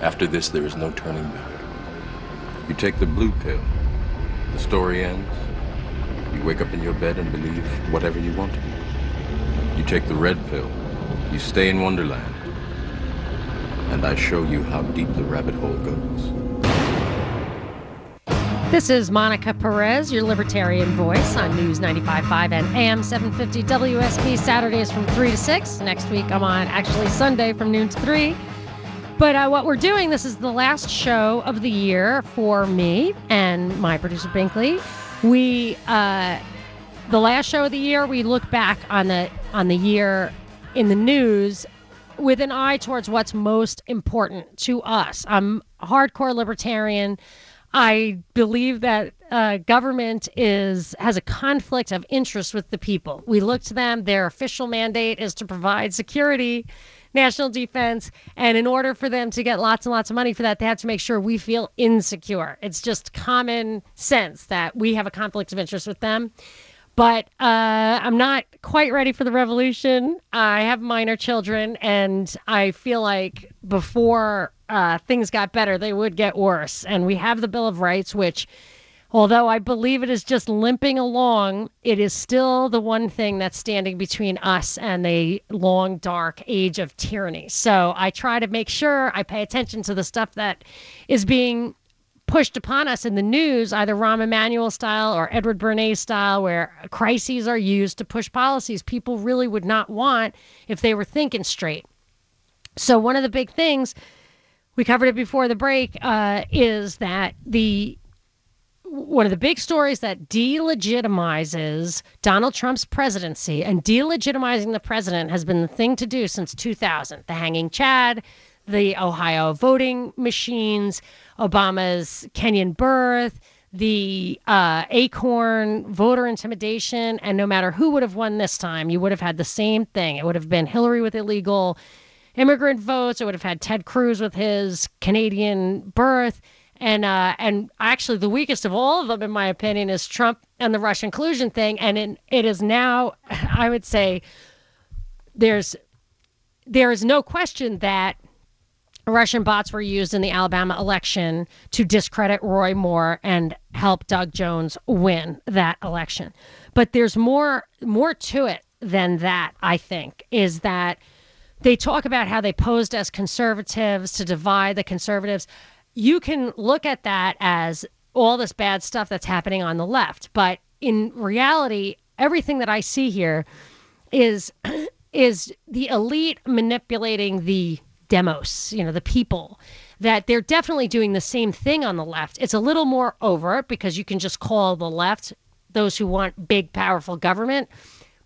After this, there is no turning back. You take the blue pill, the story ends. You wake up in your bed and believe whatever you want to be. You take the red pill, you stay in Wonderland, and I show you how deep the rabbit hole goes. This is Monica Perez, your libertarian voice on News 95.5 and AM 750 WSB, Saturdays from 3 to 6. Next week, I'm on actually Sunday from noon to 3. But uh, what we're doing, this is the last show of the year for me and my producer Binkley. We, uh, the last show of the year, we look back on the on the year in the news with an eye towards what's most important to us. I'm a hardcore libertarian. I believe that uh, government is has a conflict of interest with the people. We look to them; their official mandate is to provide security, national defense, and in order for them to get lots and lots of money for that, they have to make sure we feel insecure. It's just common sense that we have a conflict of interest with them. But uh, I'm not quite ready for the revolution. I have minor children, and I feel like before uh, things got better, they would get worse. And we have the Bill of Rights, which, although I believe it is just limping along, it is still the one thing that's standing between us and the long, dark age of tyranny. So I try to make sure I pay attention to the stuff that is being pushed upon us in the news, either Rahm Emanuel style or Edward Bernays style, where crises are used to push policies people really would not want if they were thinking straight. So, one of the big things we covered it before the break uh, is that the one of the big stories that delegitimizes Donald Trump's presidency and delegitimizing the president has been the thing to do since 2000. The hanging Chad, the Ohio voting machines, Obama's Kenyan birth, the uh, Acorn voter intimidation, and no matter who would have won this time, you would have had the same thing. It would have been Hillary with illegal immigrant votes. It would have had Ted Cruz with his Canadian birth. And uh, and actually, the weakest of all of them, in my opinion, is Trump and the Russian collusion thing. And it, it is now, I would say, there's there is no question that Russian bots were used in the Alabama election to discredit Roy Moore and help Doug Jones win that election. But there's more more to it than that, I think, is that they talk about how they posed as conservatives to divide the conservatives. You can look at that as all this bad stuff that's happening on the left, but in reality, everything that I see here is is the elite manipulating the demos, you know, the people, that they're definitely doing the same thing on the left. It's a little more overt because you can just call the left those who want big, powerful government.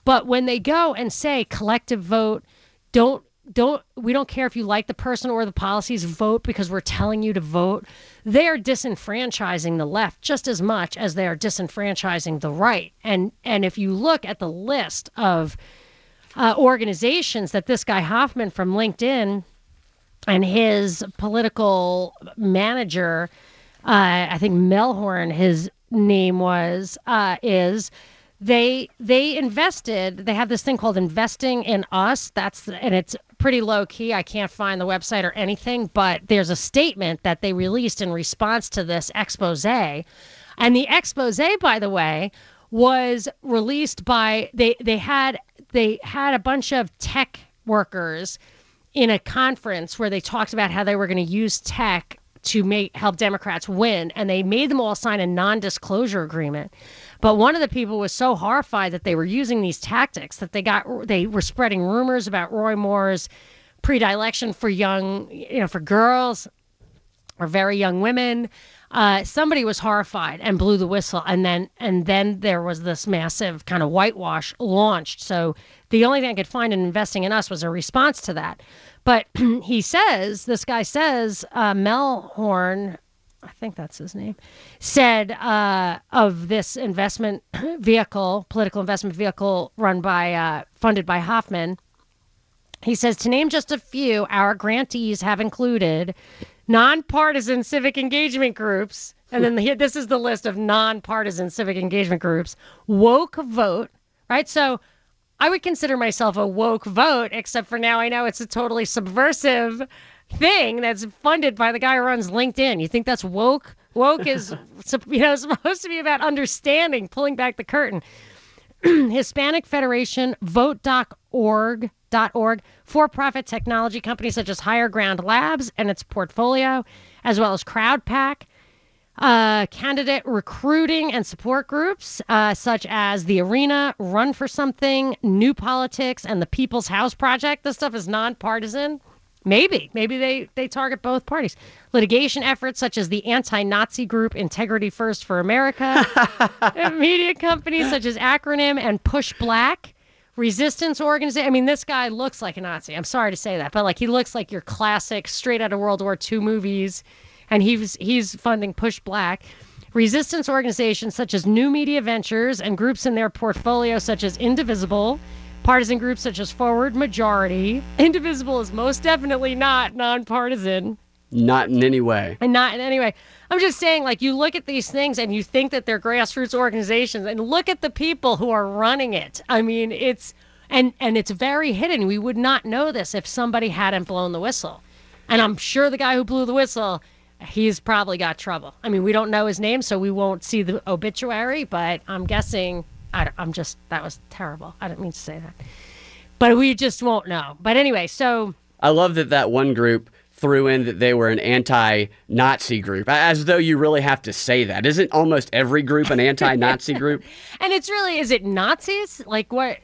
But when they go and say collective vote, don't don't we don't care if you like the person or the policies vote because we're telling you to vote they are disenfranchising the left just as much as they are disenfranchising the right and and if you look at the list of uh, organizations that this guy hoffman from linkedin and his political manager, uh, I think Mehlhorn, his name was, uh, is they they invested. They have this thing called investing in us. That's and it's pretty low key. I can't find the website or anything, but there's a statement that they released in response to this expose. And the expose, by the way, was released by they they had they had a bunch of tech workers in a conference where they talked about how they were going to use tech to make help Democrats win, and they made them all sign a non-disclosure agreement. But one of the people was so horrified that they were using these tactics that they got they were spreading rumors about Roy Moore's predilection for young, you know, for girls or very young women. Uh, somebody was horrified and blew the whistle, and then and then there was this massive kind of whitewash launched. So the only thing I could find in investing in us was a response to that. But he says, this guy says, uh, Mehlhorn, I think that's his name, said uh, of this investment vehicle, political investment vehicle run by, uh, funded by Hoffman. He says, to name just a few, our grantees have included nonpartisan civic engagement groups. And then the, this is the list of nonpartisan civic engagement groups. Woke Vote, right? So I would consider myself a woke vote, except for now I know it's a totally subversive thing that's funded by the guy who runs LinkedIn. You think that's woke? Woke is you know supposed to be about understanding, pulling back the curtain. Hispanic Federation, vote.org, .org, for-profit technology companies such as Higher Ground Labs and its portfolio, as well as Crowdpac, uh, candidate recruiting and support groups uh, such as the Arena, Run for Something, New Politics, and the People's House Project. This stuff is nonpartisan. Maybe, maybe they they target both parties. Litigation efforts such as the anti-Nazi group Integrity First for America, media companies such as Acronym and PushBlack, resistance organization. I mean, this guy looks like a Nazi. I'm sorry to say that, but like he looks like your classic straight out of World War II movies, and he's he's funding PushBlack. Resistance organizations such as New Media Ventures and groups in their portfolio such as Indivisible, partisan groups such as Forward Majority. Indivisible is most definitely not nonpartisan. Not in any way. And not in any way. I'm just saying, like, you look at these things and you think that they're grassroots organizations, and look at the people who are running it. I mean, it's and and it's very hidden. We would not know this if somebody hadn't blown the whistle. And I'm sure the guy who blew the whistle, he's probably got trouble. I mean, we don't know his name, so we won't see the obituary, but I'm guessing I, am just that was terrible. I didn't mean to say that, but we just won't know. But anyway, so I love that that one group threw in that they were an anti-Nazi group, as though you really have to say that. Isn't almost every group an anti-Nazi group? and it's really is it Nazis? Like what?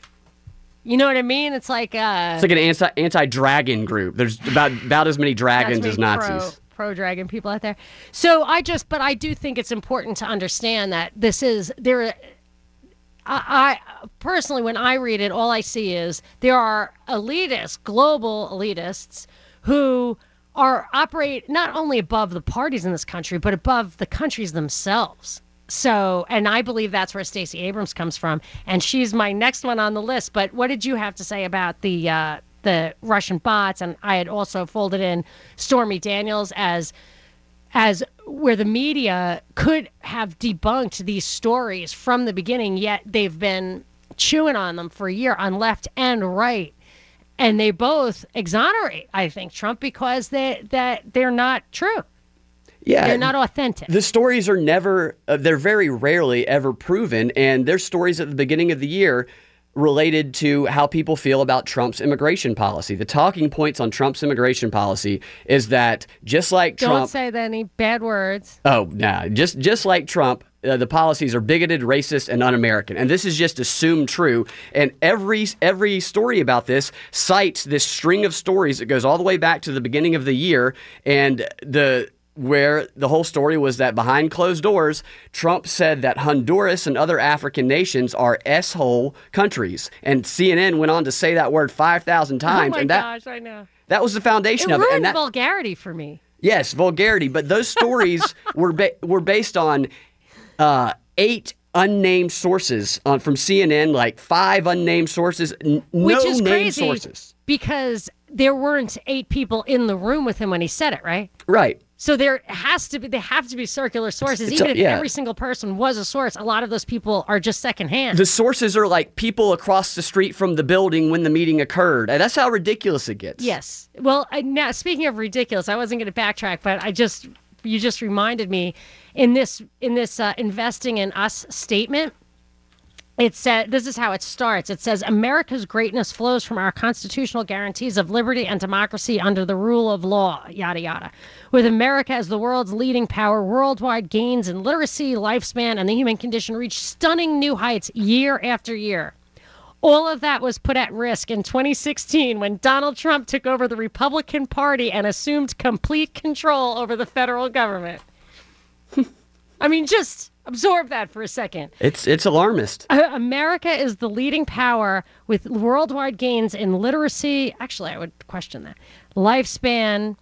You know what I mean? It's like uh, it's like an anti anti dragon group. There's about about as many dragons as Nazis. Pro dragon people out there. So I just, but I do think it's important to understand that this is there I, I, personally, when I read it, all I see is there are elitists, global elitists, who are operate not only above the parties in this country, but above the countries themselves. So, and I believe that's where Stacey Abrams comes from, and she's my next one on the list. But what did you have to say about the uh, the Russian bots? And I had also folded in Stormy Daniels as as where the media could have debunked these stories from the beginning, yet they've been chewing on them for a year on left and right. And they both exonerate, I think, Trump because they that they're not true. Yeah, they're not authentic. The stories are never, uh, they're very rarely ever proven. And there's stories at the beginning of the year related to how people feel about Trump's immigration policy. The talking points on Trump's immigration policy is that just like Don't Trump, don't say any bad words. Oh, nah, just just like Trump. Uh, the policies are bigoted, racist, and un-American, and this is just assumed true. And every every story about this cites this string of stories that goes all the way back to the beginning of the year, and the where the whole story was that behind closed doors, Trump said that Honduras and other African nations are s-hole countries, and CNN went on to say that word five thousand times. oh my and that, gosh, I know. That was the foundation It of it. And that, vulgarity for me. yes, vulgarity. But those stories were ba- were based on uh, eight unnamed sources on from CNN, like five unnamed sources, n- Which no is named crazy sources. because there weren't eight people in the room with him when he said it, right? Right. So there has to be, they have to be circular sources. it's Even if yeah. every single person was a source, a lot of those people are just secondhand. The sources are like people across the street from the building when the meeting occurred. And that's how ridiculous it gets. yes. Well, I, now speaking of ridiculous, I wasn't going to backtrack, but I just, you just reminded me in this, in this uh, investing in us statement. It said, this is how it starts. It says, America's greatness flows from our constitutional guarantees of liberty and democracy under the rule of law, yada, yada. With America as the world's leading power, worldwide gains in literacy, lifespan, and the human condition reach stunning new heights year after year. All of that was put at risk in 2016 when Donald Trump took over the Republican Party and assumed complete control over the federal government. I mean, just absorb that for a second. It's it's alarmist. Uh, America is the leading power with worldwide gains in literacy. Actually, I would question that. Lifespan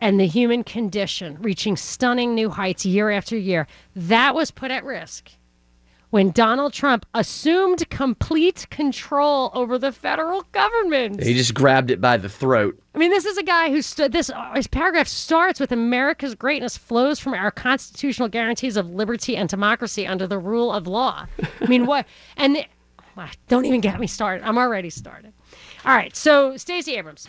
and the human condition reaching stunning new heights year after year. That was put at risk when Donald Trump assumed complete control over the federal government. He just grabbed it by the throat. I mean, this is a guy who stood. This uh, his paragraph starts with America's greatness flows from our constitutional guarantees of liberty and democracy under the rule of law. I mean, what? And ah, don't even get me started. I'm already started. All right. So Stacey Abrams.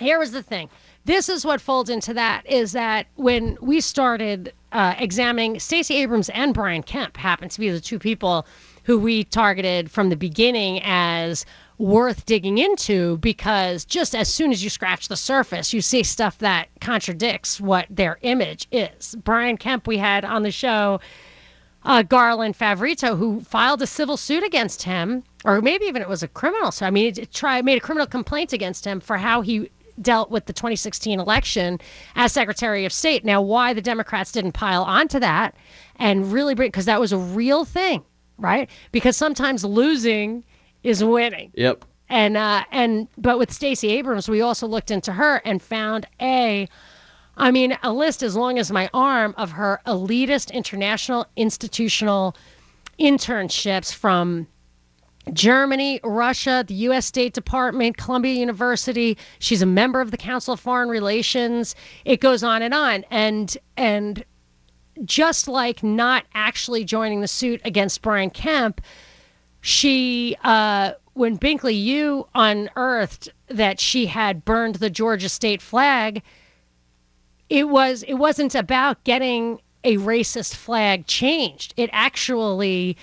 Here was the thing. This is what folds into that is that when we started uh, examining Stacey Abrams and Brian Kemp happen to be the two people who we targeted from the beginning as worth digging into because just as soon as you scratch the surface, you see stuff that contradicts what their image is. Brian Kemp, we had on the show, uh, Garland Favorito, who filed a civil suit against him, or maybe even it was a criminal. So I mean, it, it try made a criminal complaint against him for how he dealt with the 2016 election as Secretary of State. Now, why the Democrats didn't pile onto that and really bring because that was a real thing, right? Because sometimes losing is winning. Yep. And uh, and but with Stacey Abrams, we also looked into her and found a, I mean, a list as long as my arm of her elitist international institutional internships from Germany, Russia, the U.S. State Department, Columbia University. She's a member of the Council of Foreign Relations. It goes on and on. And and just like not actually joining the suit against Brian Kemp, she uh, when Binkley you unearthed that she had burned the Georgia state flag, it was it wasn't about getting a racist flag changed. It actually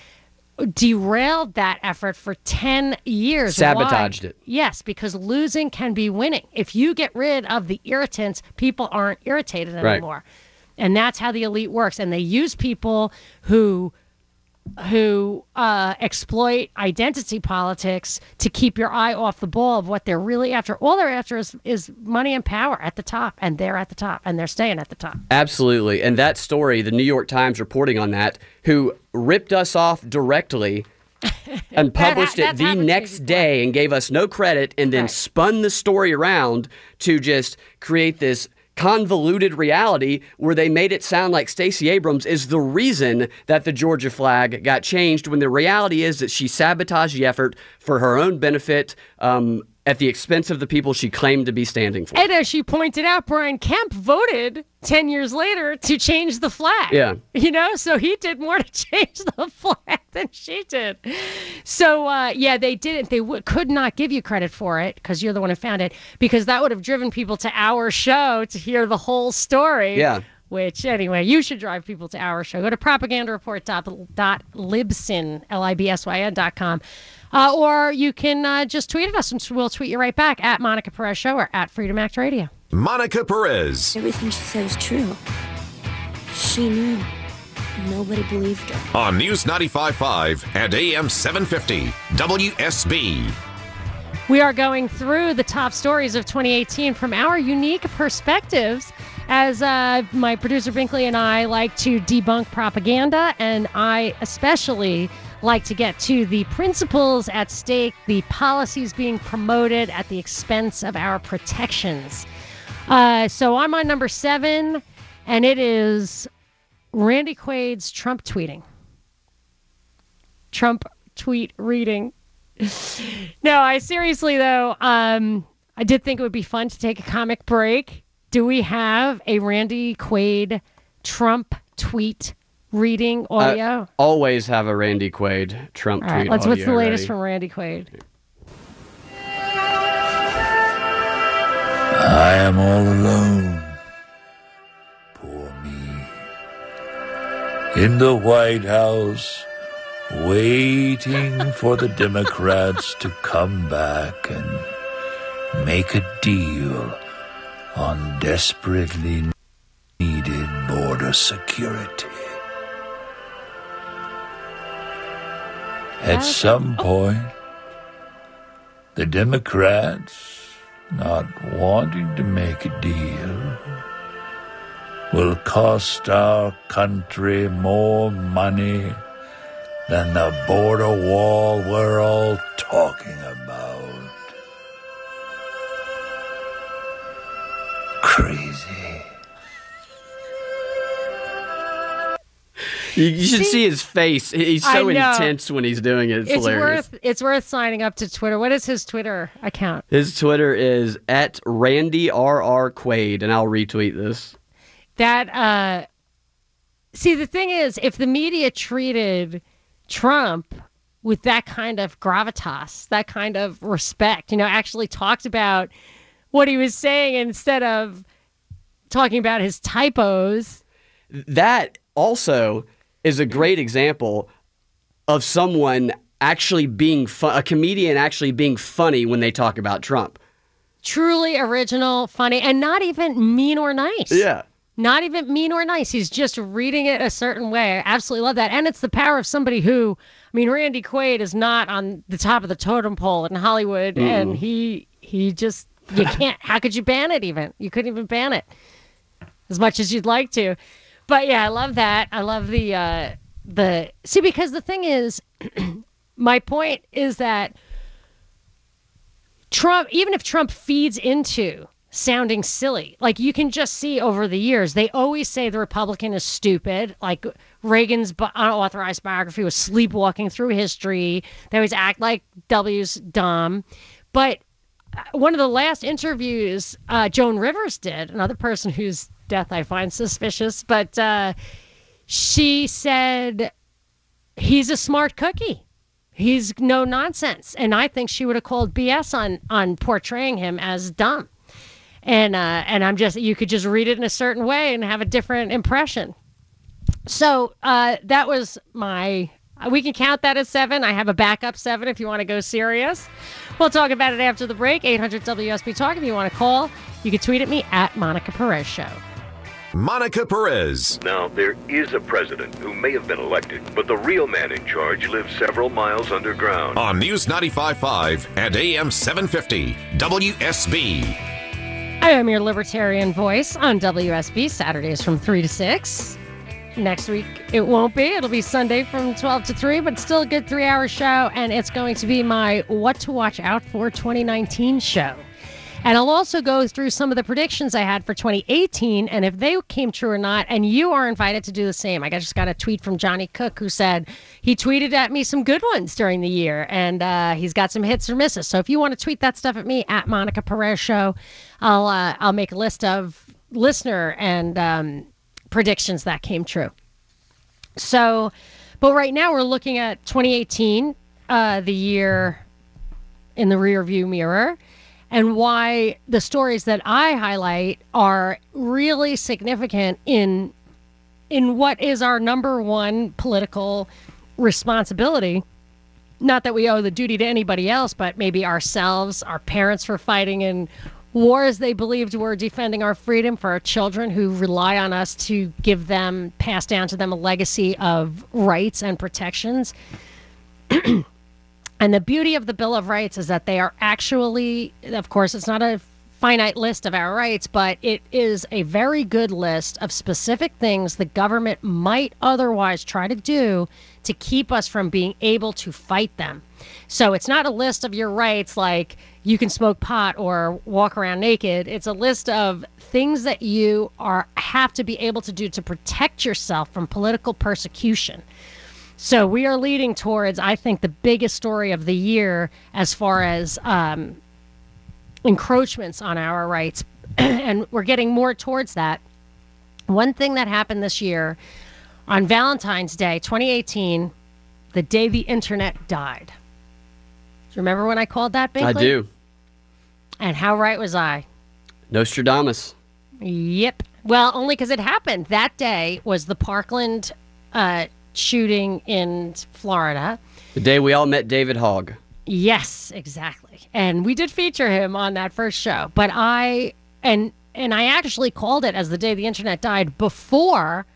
derailed that effort for 10 years. Sabotaged Why? it. Yes, because losing can be winning. If you get rid of the irritants, people aren't irritated Right. anymore. And that's how the elite works. And they use people who who uh, exploit identity politics to keep your eye off the ball of what they're really after. All they're after is, is money and power at the top, and they're at the top, and they're staying at the top. Absolutely. And that story, the New York Times reporting on that, who ripped us off directly and published that's it the happened to me next day and gave us no credit and then Right. spun the story around to just create this convoluted reality where they made it sound like Stacey Abrams is the reason that the Georgia flag got changed when the reality is that she sabotaged the effort for her own benefit um, at the expense of the people she claimed to be standing for. And as she pointed out, Brian Kemp voted 10 years later to change the flag. Yeah. You know, so he did more to change the flag than she did. So, uh, yeah, they didn't. They w- could not give you credit for it because you're the one who found it, because that would have driven people to our show to hear the whole story. Yeah. Which, anyway, you should drive people to our show. Go to propagandareport.libsyn, L-I-B-S-Y-N dot com. Uh, or you can uh, just tweet at us and we'll tweet you right back at Monica Perez Show or at Freedom Act Radio. Monica Perez Everything she said was true. She knew. Nobody believed her. on News 95.5 and AM 750 WSB. We are going through the top stories of 2018 from our unique perspectives. As uh, my producer Binkley and I like to debunk propaganda, and I especially like to get to the principles at stake, the policies being promoted at the expense of our protections. Uh, so I'm on number seven, and it is Randy Quaid's Trump tweeting. Trump tweet reading. No, I seriously though, um, I did think it would be fun to take a comic break. Do we have a Randy Quaid Trump tweet reading Uh, audio? always have a Randy Quaid Trump All right, tweet. let's. What's the latest ready. from Randy Quaid? I am all alone. Poor me. In the White House, waiting for the Democrats to come back and make a deal on desperately needed border security. At some point, the Democrats, not wanting to make a deal, will cost our country more money than the border wall we're all talking about. Crazy. You, you should see his face. He's so intense when he's doing it. It's, It's hilarious. worth. It's worth signing up to Twitter. What is his Twitter account? His Twitter is at Randy RR Quaid, and I'll retweet this. That. uh See, the thing is, if the media treated Trump with that kind of gravitas, that kind of respect, you know, actually talked about what he was saying instead of talking about his typos. That also is a great example of someone actually being a comedian actually being funny when they talk about Trump. Truly original, funny, and not even mean or nice. Yeah. Not even mean or nice. He's just reading it a certain way. I absolutely love that. And it's the power of somebody who, I mean, Randy Quaid is not on the top of the totem pole in Hollywood, and he he just you can't. how could you ban it? Even you couldn't even ban it as much as you'd like to. But yeah, I love that. I love the uh, the see because the thing is, my point is that Trump, even if Trump feeds into sounding silly, like you can just see over the years, they always say the Republican is stupid. Like Reagan's unauthorized biography was sleepwalking through history. They always act like W's dumb. But one of the last interviews uh, Joan Rivers did, another person whose death I find suspicious, but uh, she said he's a smart cookie. He's no nonsense, and I think she would have called BS on on portraying him as dumb. And uh, and I'm just you could just read it in a certain way and have a different impression. So uh, that was my. We can count that as seven. I have a backup seven if you want to go serious. We'll talk about it after the break. 800 WSB Talk. If you want to call, you can tweet at me at Monica Perez Show. Monica Perez. Now, there is a president who may have been elected, but the real man in charge lives several miles underground. On News 95.5 and AM 750. WSB. I am your libertarian voice on WSB Saturdays from 3 to 6. Next week, it won't be. It'll be Sunday from 12 to 3, but still a good three hour show. And it's going to be my What to Watch Out for 2019 show. And I'll also go through some of the predictions I had for 2018 and if they came true or not. And you are invited to do the same. I just got a tweet from Johnny Cook who said he tweeted at me some good ones during the year and uh, he's got some hits or misses. So if you want to tweet that stuff at me at Monica Perez Show, I'll, uh, I'll make a list of listener and um, predictions that came true. So, but right now we're looking at 2018, uh, the year in the rear view mirror and why the stories that I highlight are really significant in in what is our number one political responsibility. Not that we owe the duty to anybody else, but maybe ourselves, our parents for fighting in wars they believed were defending our freedom, for our children who rely on us to give them, pass down to them a legacy of rights and protections. And the beauty of the Bill of Rights is that they are actually, of course, it's not a finite list of our rights, but it is a very good list of specific things the government might otherwise try to do to keep us from being able to fight them. So it's not a list of your rights like you can smoke pot or walk around naked. It's a list of things that you are have to be able to do to protect yourself from political persecution. So we are leading towards, I think, the biggest story of the year as far as um, encroachments on our rights, and we're getting more towards that. One thing that happened this year on Valentine's Day, 2018, the day the internet died. Do you remember when I called that, Binkley? I do. And how right was I? Nostradamus. Yep. Well, only because it happened. That day was the Parkland uh, shooting in Florida. The day we all met David Hogg. Yes, exactly. And we did feature him on that first show. But I and and I actually called it as the day the internet died before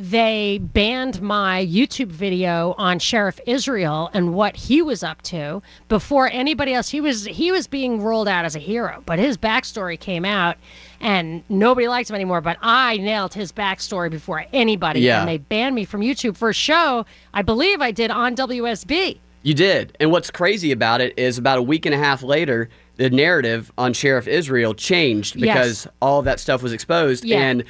they banned my YouTube video on Sheriff Israel and what he was up to before anybody else. He was he was being rolled out as a hero, but his backstory came out and nobody liked him anymore. But I nailed his backstory before anybody, Yeah. and they banned me from YouTube for a show I believe I did on WSB. You did. And what's crazy about it is about a week and a half later, the narrative on Sheriff Israel changed Yes. because all of that stuff was exposed. Yeah. And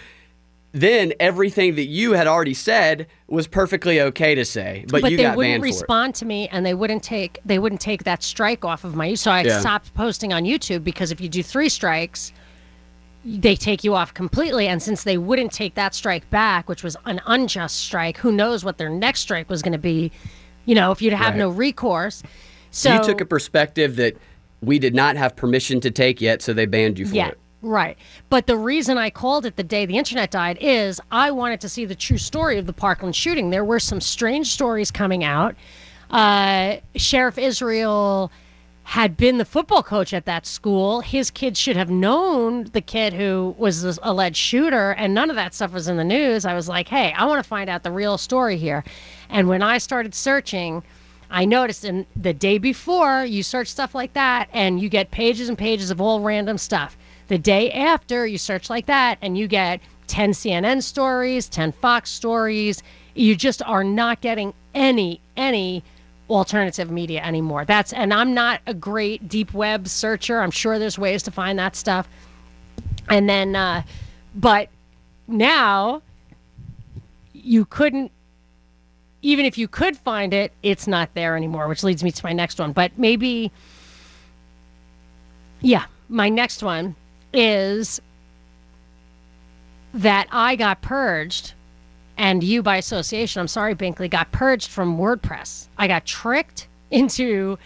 then everything that you had already said was perfectly okay to say, but, you they got wouldn't banned for it. respond to me and they wouldn't take they wouldn't take that strike off of my so I Yeah. stopped posting on YouTube because if you do three strikes they take you off completely and since they wouldn't take that strike back which was an unjust strike who knows what their next strike was going to be you know if you'd have Right. no recourse so you took a perspective that we did not have permission to take yet, so they banned you for Yeah, it. right. But the reason I called it the day the internet died is I wanted to see the true story of the Parkland shooting. There were some strange stories coming out. Uh, Sheriff Israel had been the football coach at that school. His kids should have known the kid who was the alleged shooter, and none of that stuff was in the news. I was like, hey, I want to find out the real story here. And when I started searching, I noticed in the day before you search stuff like that and you get pages and pages of all random stuff. The day after you search like that and you get 10 CNN stories, 10 Fox stories. You just are not getting any any alternative media anymore. That's and I'm not a great deep web searcher. I'm sure there's ways to find that stuff. And then uh but now you couldn't even if you could find it, it's not there anymore, which leads me to my next one. But maybe, yeah, my next one is that I got purged, and you by association, I'm sorry, Binkley, got purged from WordPress. I got tricked into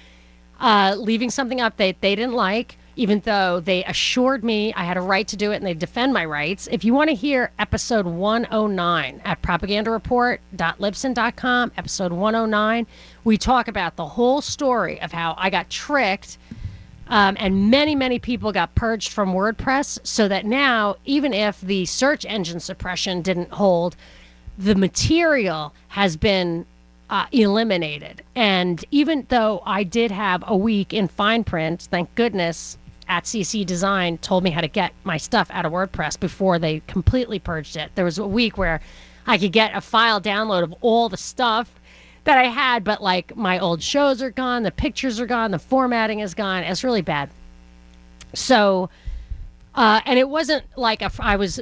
uh, leaving something up that they didn't like, even though they assured me I had a right to do it and they defend my rights. If you want to hear episode 109 at propagandareport.libsyn.com, episode 109, we talk about the whole story of how I got tricked. Um, and many, many people got purged from WordPress so that now, even if the search engine suppression didn't hold, the material has been uh, eliminated. And even though I did have a week in fine print, thank goodness, at CC Design told me how to get my stuff out of WordPress before they completely purged it. There was a week where I could get a file download of all the stuff that I had, but like my old shows are gone, the pictures are gone, the formatting is gone. It's really bad. So, uh, and it wasn't like a, I was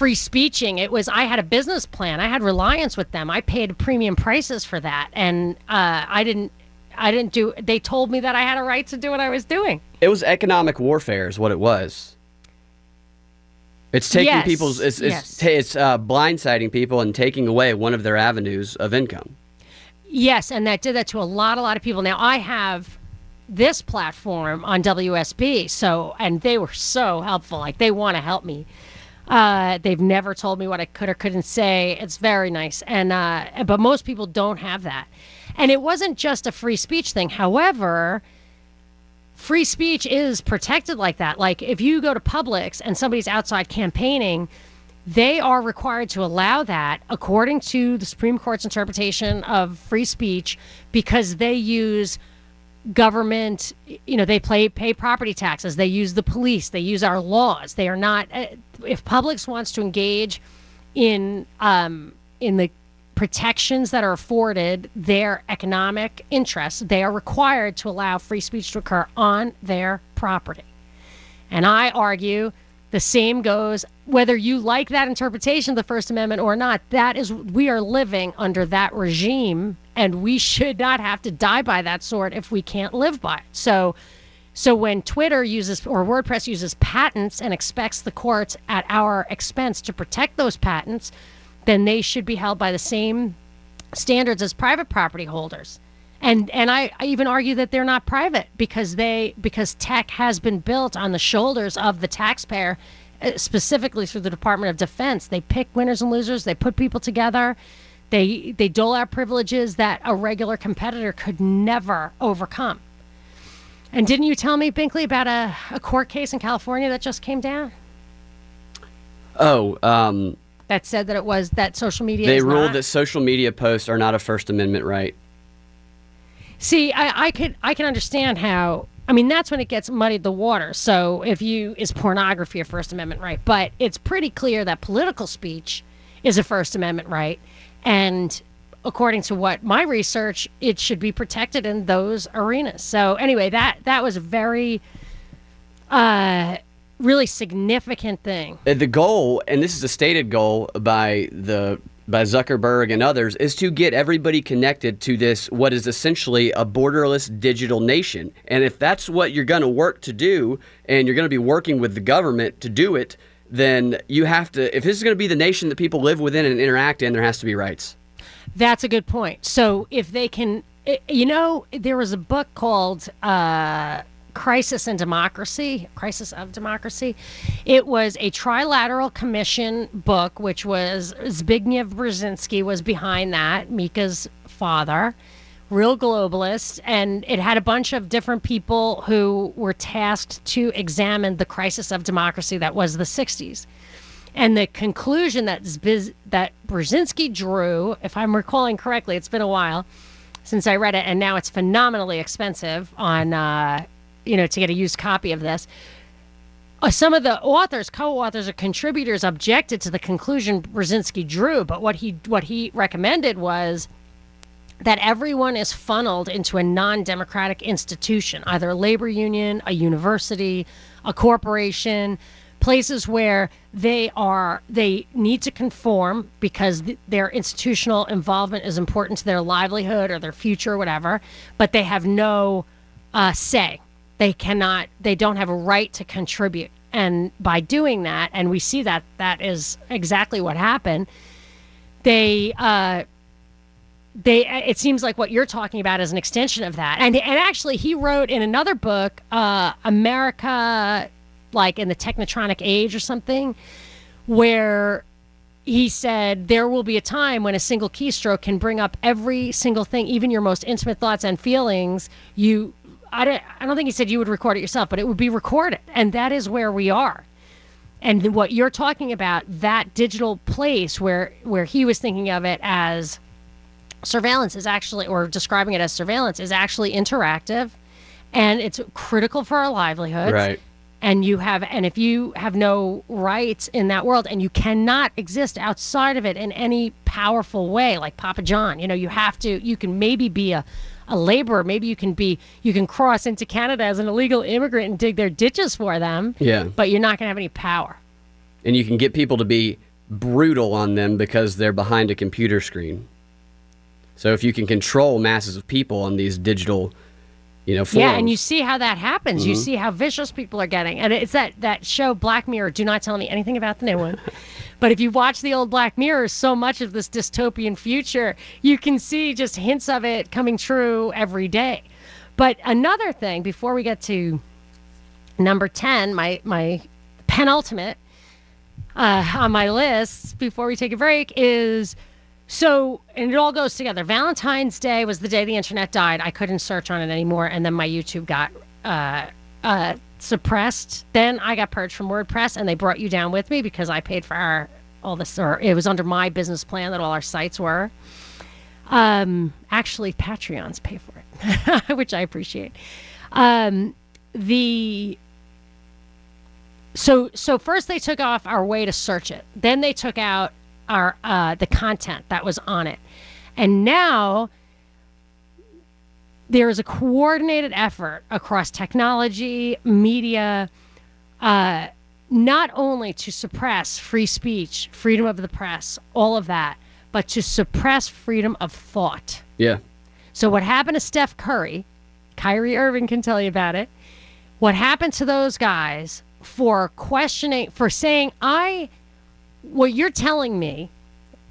free speeching. It was I had a business plan. I had reliance with them. I paid premium prices for that, and uh, I didn't. I didn't do. They told me that I had a right to do what I was doing. It was economic warfare, is what it was. It's taking Yes, people's. It's it's, yes. ta- it's uh, blindsiding people and taking away one of their avenues of income. Yes, and that did that to a lot, a lot of people. Now I have this platform on WSB, so and they were so helpful. Like they want to help me. Uh, they've never told me what I could or couldn't say. It's very nice, and uh, but most people don't have that. And it wasn't just a free speech thing. However, free speech is protected like that. Like if you go to Publix and somebody's outside campaigning, they are required to allow that according to the Supreme Court's interpretation of free speech because they use government you know they pay pay property taxes. They use the police. They use our laws. They are not uh, if Publix wants to engage in um in the protections that are afforded their economic interests they are required to allow free speech to occur on their property. And I argue the same goes whether you like that interpretation of the First Amendment or not. That is, we are living under that regime, and we should not have to die by that sword if we can't live by it. So, so when Twitter uses or WordPress uses patents and expects the courts at our expense to protect those patents, then they should be held by the same standards as private property holders and and I, I even argue that they're not private because they because tech has been built on the shoulders of the taxpayer uh, specifically through the Department of Defense they pick winners and losers they put people together they they dole out privileges that a regular competitor could never overcome and didn't you tell me Binkley about a, a court case in California that just came down Oh, um, that said that it was that social media they ruled not? that social media posts are not a First Amendment right. See, I, I could I can understand how. I mean, that's when it gets muddied the water. So if you is pornography a First Amendment right, but it's pretty clear that political speech is a First Amendment right, and according to what my research, it should be protected in those arenas. So anyway, that that was a very, uh, really significant thing. Uh, The goal, and this is a stated goal by the by Zuckerberg and others, is to get everybody connected to this what is essentially a borderless digital nation. And if that's what you're going to work to do, and you're going to be working with the government to do it, then you have to. If this is going to be the nation that people live within and interact in, there has to be rights. That's a good point. So if they can you know, there was a book called uh, Crisis in Democracy, Crisis of Democracy. It was a trilateral commission book, which was Zbigniew Brzezinski was behind that, Mika's father, real globalist, and it had a bunch of different people who were tasked to examine the crisis of democracy that was the 60s. And the conclusion that Zbiz, that Brzezinski drew, if I'm recalling correctly, it's been a while since I read it, and now it's phenomenally expensive on, uh, you know, to get a used copy of this. Uh, some of the authors, co-authors, or contributors objected to the conclusion Brzezinski drew, but what he what he recommended was that everyone is funneled into a non-democratic institution, either a labor union, a university, a corporation, places where they are they need to conform because th- their institutional involvement is important to their livelihood or their future or whatever, but they have no uh, say. They cannot. They don't have a right to contribute. And by doing that, and we see that that is exactly what happened. They uh, they it seems like what you're talking about is an extension of that and and actually he wrote in another book uh america like in the technotronic age or something where he said there will be a time when a single keystroke can bring up every single thing even your most intimate thoughts and feelings you I don't, I don't think he said you would record it yourself but it would be recorded and that is where we are and what you're talking about that digital place where where he was thinking of it as surveillance is actually, or describing it as surveillance, is actually interactive and it's critical for our livelihoods. Right. And you have, and if you have no rights in that world and you cannot exist outside of it in any powerful way, like Papa John, you know, you have to, you can maybe be a, a laborer, maybe you can be, you can cross into Canada as an illegal immigrant and dig their ditches for them. Yeah. But you're not going to have any power. And you can get people to be brutal on them because they're behind a computer screen. So if you can control masses of people on these digital, you know, Yeah, and you see how that happens. You mm-hmm. see how vicious people are getting, and it's that that show Black Mirror. Do not tell me anything about the new one. But if you watch the old Black Mirror, so much of this dystopian future, you can see just hints of it coming true every day. But another thing, before we get to number ten, my my penultimate uh, on my list, before we take a break, is so, and it all goes together. Valentine's Day was the day the internet died. I couldn't search on it anymore, and then my YouTube got uh, uh, suppressed. Then I got purged from WordPress, and they brought you down with me because I paid for our all this, or it was under my business plan that all our sites were. Um, actually, Patreons pay for it, which I appreciate. Um, the so so first they took off our way to search it. Then they took out our uh, the content that was on it, and now there is a coordinated effort across technology, media, uh, not only to suppress free speech, freedom of the press, all of that, but to suppress freedom of thought. yeah, So what happened to Steph Curry? Kyrie Irving can tell you about it. What happened to those guys for questioning, for saying, I, what you're telling me,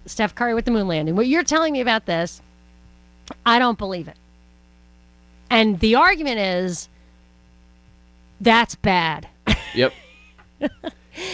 Steph Curry with the moon landing, what you're telling me about this, I don't believe it. And the argument is, that's bad. yep.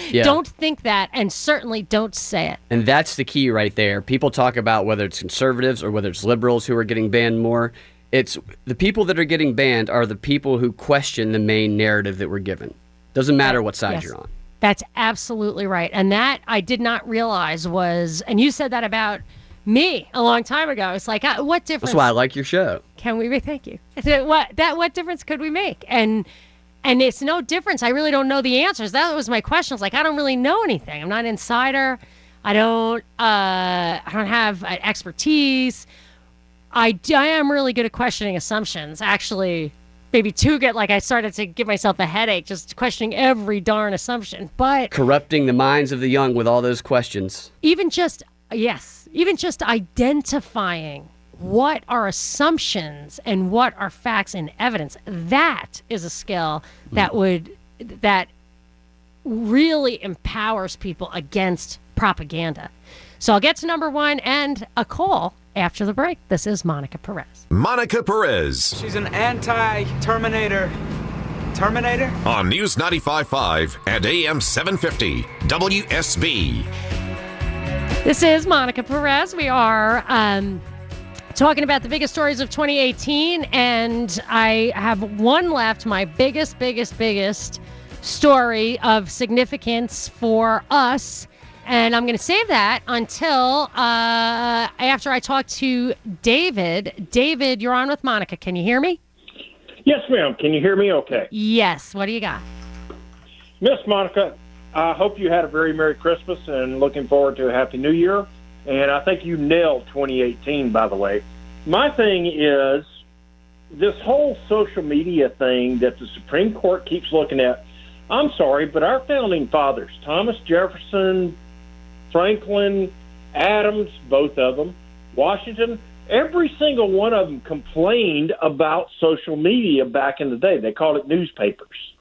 Yeah. Don't think that, and certainly don't say it. And that's the key right there. People talk about whether it's conservatives or whether it's liberals who are getting banned more. It's the people that are getting banned are the people who question the main narrative that we're given. Doesn't matter what side Yes. you're on. That's absolutely right. And that I did not realize was, and you said that about me a long time ago. It's like, uh, what difference That's why I like your show. can we? Thank you. What that what difference could we make? And and it's no difference. I really don't know the answers. That was my question. It's like I don't really know anything. I'm not an insider. I don't. Uh, I don't have uh, expertise. I am really good at questioning assumptions. Actually, maybe too good. Like I started to give myself a headache just questioning every darn assumption. But Corrupting the minds of the young with all those questions. even just yes even just identifying what are assumptions and what are facts and evidence that is a skill hmm. that would that really empowers people against propaganda so i'll get to number one and a call after the break. This is Monica Perez. Monica Perez She's an anti-Terminator. Terminator? on News 95.5 and AM 750 WSB. This is Monica Perez. We are um, talking about the biggest stories of 2018, and I have one left. My biggest, biggest, biggest story of significance for us. And I'm going to save that until uh, after I talk to David. David, you're on with Monica. Can you hear me? Yes, ma'am. Can you hear me okay? Yes. What do you got? Miss Monica, I hope you had a very Merry Christmas and looking forward to a Happy New Year. And I think you nailed 2018, by the way. My thing is this whole social media thing that the Supreme Court keeps looking at. I'm sorry, but our founding fathers, Thomas Jefferson, Franklin, Adams, both of them, Washington, every single one of them complained about social media back in the day. They called it newspapers.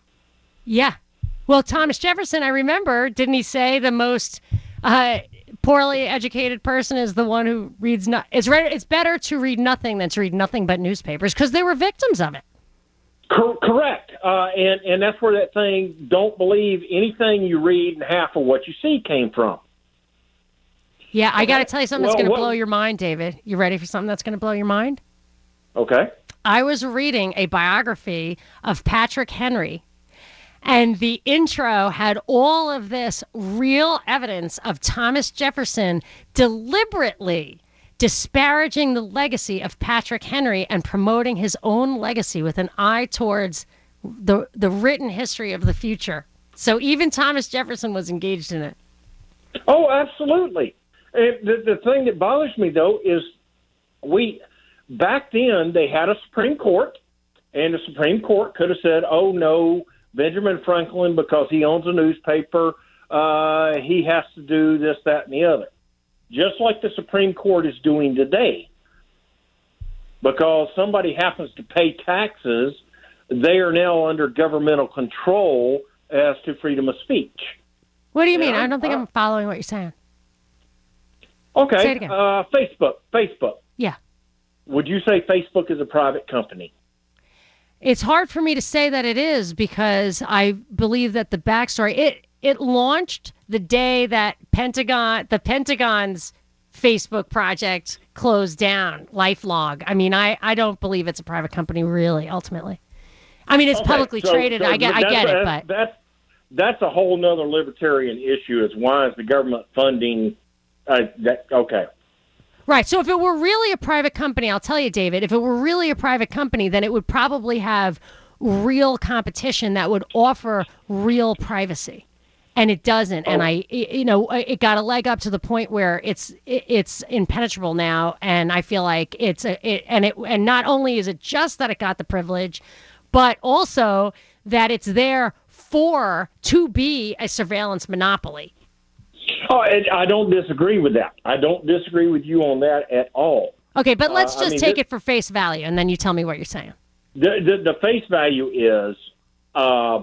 Yeah. Well, Thomas Jefferson, I remember, didn't he say the most uh, poorly educated person is the one who reads not? It's re- it's better to read nothing than to read nothing but newspapers because they were victims of it. Cor- correct, uh, and and that's where that thing "don't believe anything you read and half of what you see" came from. Yeah, I got to tell you something that's Well, going to blow your mind, David. You ready for something that's going to blow your mind? Okay. I was reading a biography of Patrick Henry, and the intro had all of this real evidence of Thomas Jefferson deliberately disparaging the legacy of Patrick Henry and promoting his own legacy with an eye towards the the written history of the future. So even Thomas Jefferson was engaged in it. Oh, absolutely. And the, the thing that bothers me though is we back then they had a Supreme Court, and the Supreme Court could have said, "Oh no, Benjamin Franklin, because he owns a newspaper, uh, he has to do this, that, and the other." Just like the Supreme Court is doing today, because somebody happens to pay taxes, they are now under governmental control as to freedom of speech. What do you mean? I don't think uh, I'm following what you're saying. Okay. Say it again. Uh, Facebook. Facebook. Yeah. Would you say Facebook is a private company? It's hard for me to say that it is because I believe that the backstory it it launched the day that Pentagon the Pentagon's Facebook project closed down, LifeLog. I mean, I I don't believe it's a private company really ultimately. I mean, it's Okay, publicly so- traded. so I get I get it, that's- but that's that's a whole nother libertarian issue. Is why is the government funding? Uh, that okay? Right. So if it were really a private company, I'll tell you, David, if it were really a private company, then it would probably have real competition that would offer real privacy. And it doesn't. And oh. I, you know, uh, it got a leg up to the point where it's it's impenetrable now. And I feel like it's a, it, and it, and not only is it just that it got the privilege, but also that it's there for to be a surveillance monopoly. Oh, and I don't disagree with that. I don't disagree with you on that at all. Okay, but let's Uh, I just mean, take this- it for face value, and then you tell me what you're saying. The the, the face value is uh,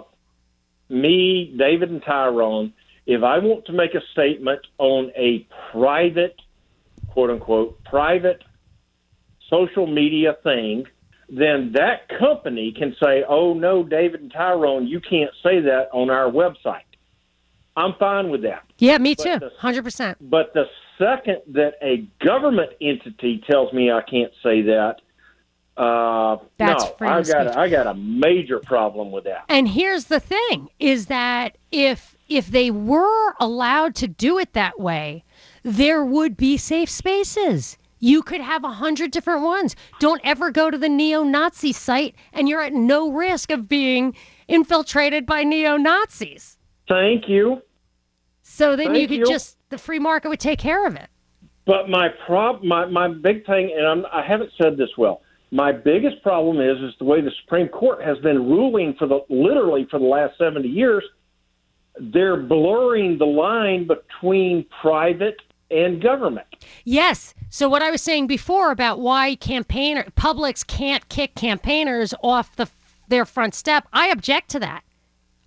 me, David, and Tyrone. If I want to make a statement on a private, quote unquote, private social media thing, then that company can say, "Oh no, David and Tyrone, you can't say that on our website." I'm fine with that. Yeah, me But too. the- Hundred percent. But the second that a government entity tells me I can't say that, uh, That's no, I got a, I got a major problem with that. And here's the thing: is that if if they were allowed to do it that way, there would be safe spaces. You could have a hundred different ones. Don't ever go to the neo-Nazi site, and you're at no risk of being infiltrated by neo-Nazis. Thank you. So then you could you. just the free market would take care of it. But my prob my my big thing, and I'm, I haven't said this well. My biggest problem is is the way the Supreme Court has been ruling for the literally for the last seventy years. They're blurring the line between private and government. Yes. So what I was saying before about why campaigner Publix can't kick campaigners off the their front step, I object to that.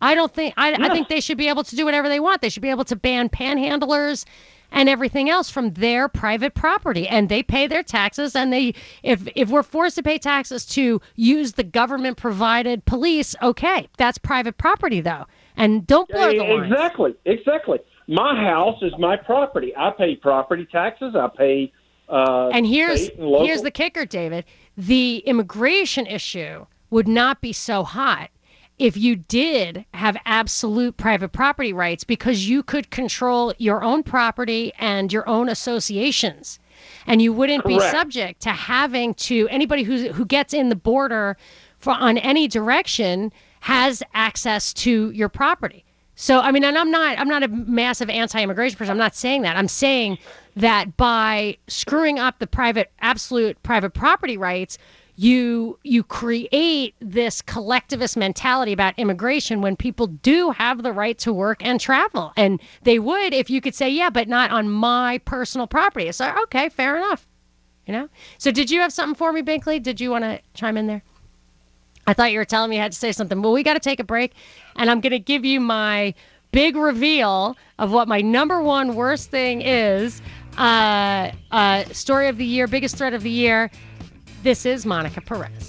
I don't think I, I think they should be able to do whatever they want. They should be able to ban panhandlers and everything else from their private property and they pay their taxes and they if if we're forced to pay taxes to use the government provided police okay that's private property though and don't blur the lines. Exactly, exactly. My house is my property. I pay property taxes. I pay. Uh, and here's and here's the kicker, David. The immigration issue would not be so hot if you did have absolute private property rights because you could control your own property and your own associations and you wouldn't be subject to having to anybody who who gets in the border for on any direction has access to your property. So I mean, and I'm not I'm not a massive anti-immigration person. I'm not saying that. I'm saying that by screwing up the private absolute private property rights, you you create this collectivist mentality about immigration when people do have the right to work and travel. And they would if you could say, yeah, but not on my personal property. So okay, fair enough. You know? So did you have something for me, Binkley? Did you want to chime in there? I thought you were telling me you had to say something. Well, we got to take a break, and I'm going to give you my big reveal of what my number one worst thing is. Uh, uh, story of the year, biggest threat of the year. This is Monica Perez.